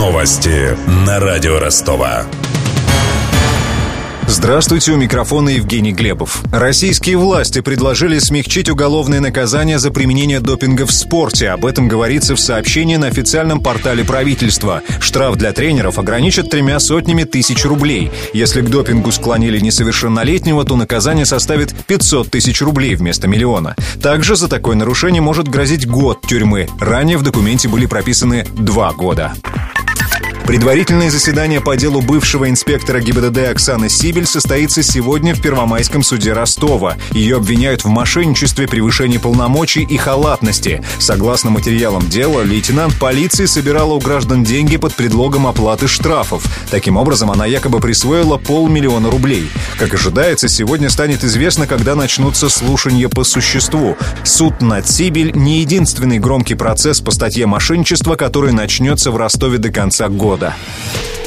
Новости на радио Ростова. Здравствуйте, у микрофона Евгений Глебов. Российские власти предложили смягчить уголовное наказание за применение допинга в спорте. Об этом говорится в сообщении на официальном портале правительства. Штраф для тренеров ограничат тремя сотнями тысяч рублей. Если к допингу склонили несовершеннолетнего, то наказание составит 500 тысяч рублей вместо миллиона. Также за такое нарушение может грозить год тюрьмы. Ранее в документе были прописаны два года. Предварительное заседание по делу бывшего инспектора ГИБДД Оксаны Сибель состоится сегодня в Первомайском суде Ростова. Ее обвиняют в мошенничестве, превышении полномочий и халатности. Согласно материалам дела, лейтенант полиции собирала у граждан деньги под предлогом оплаты штрафов. Таким образом, она якобы присвоила полмиллиона рублей. Как ожидается, сегодня станет известно, когда начнутся слушания по существу. Суд над Сибель не единственный громкий процесс по статье мошенничества, который начнется в Ростове до конца года года.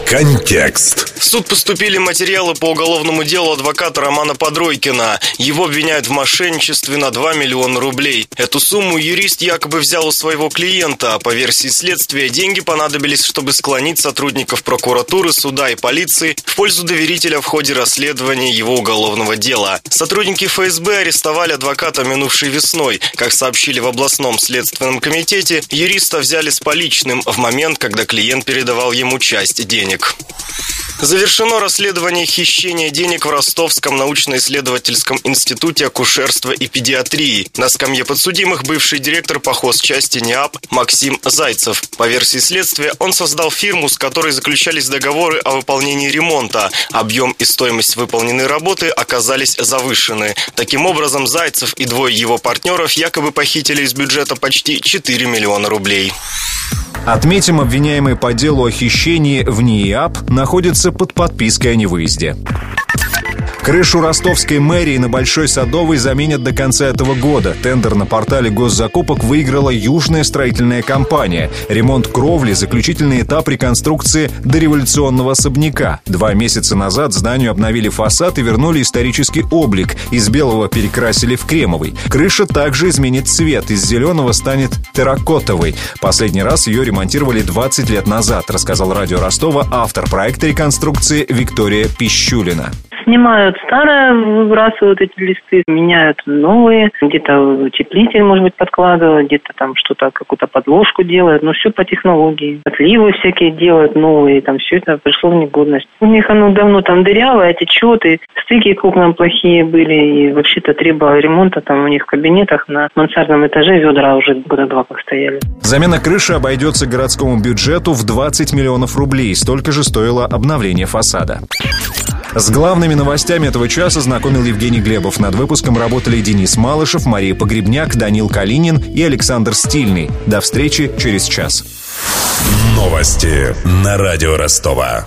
Контекст. В суд поступили материалы по уголовному делу адвоката Романа Подройкина. Его обвиняют в мошенничестве на 2 миллиона рублей. Эту сумму юрист якобы взял у своего клиента. По версии следствия, деньги понадобились, чтобы склонить сотрудников прокуратуры, суда и полиции в пользу доверителя в ходе расследования его уголовного дела. Сотрудники ФСБ арестовали адвоката минувшей весной. Как сообщили в областном следственном комитете, юриста взяли с поличным в момент, когда клиент передавал ему часть денег. Завершено расследование хищения денег в Ростовском научно-исследовательском институте акушерства и педиатрии. На скамье подсудимых бывший директор по хозчасти НИАП Максим Зайцев. По версии следствия, он создал фирму, с которой заключались договоры о выполнении ремонта. Объем и стоимость выполненной работы оказались завышены. Таким образом, Зайцев и двое его партнеров якобы похитили из бюджета почти 4 миллиона рублей. Отметим, обвиняемый по делу о хищении в НИИАП находится под подпиской о невыезде. Крышу ростовской мэрии на Большой Садовой заменят до конца этого года. Тендер на портале госзакупок выиграла Южная строительная компания. Ремонт кровли – заключительный этап реконструкции дореволюционного особняка. Два месяца назад зданию обновили фасад и вернули исторический облик. Из белого перекрасили в кремовый. Крыша также изменит цвет. Из зеленого станет терракотовой. Последний раз ее ремонтировали 20 лет назад, рассказал радио Ростова автор проекта реконструкции Виктория Пищулина снимают старое, выбрасывают эти листы, меняют новые, где-то утеплитель, может быть, подкладывают, где-то там что-то, какую-то подложку делают, но все по технологии. Отливы всякие делают новые, там все это пришло в негодность. У них оно давно там дырявое, течет, и стыки к окнам плохие были, и вообще-то требовало ремонта там у них в кабинетах на мансардном этаже ведра уже года два как стояли. Замена крыши обойдется городскому бюджету в 20 миллионов рублей. Столько же стоило обновление фасада. С главными новостями этого часа знакомил Евгений Глебов. Над выпуском работали Денис Малышев, Мария Погребняк, Данил Калинин и Александр Стильный. До встречи через час. Новости на радио Ростова.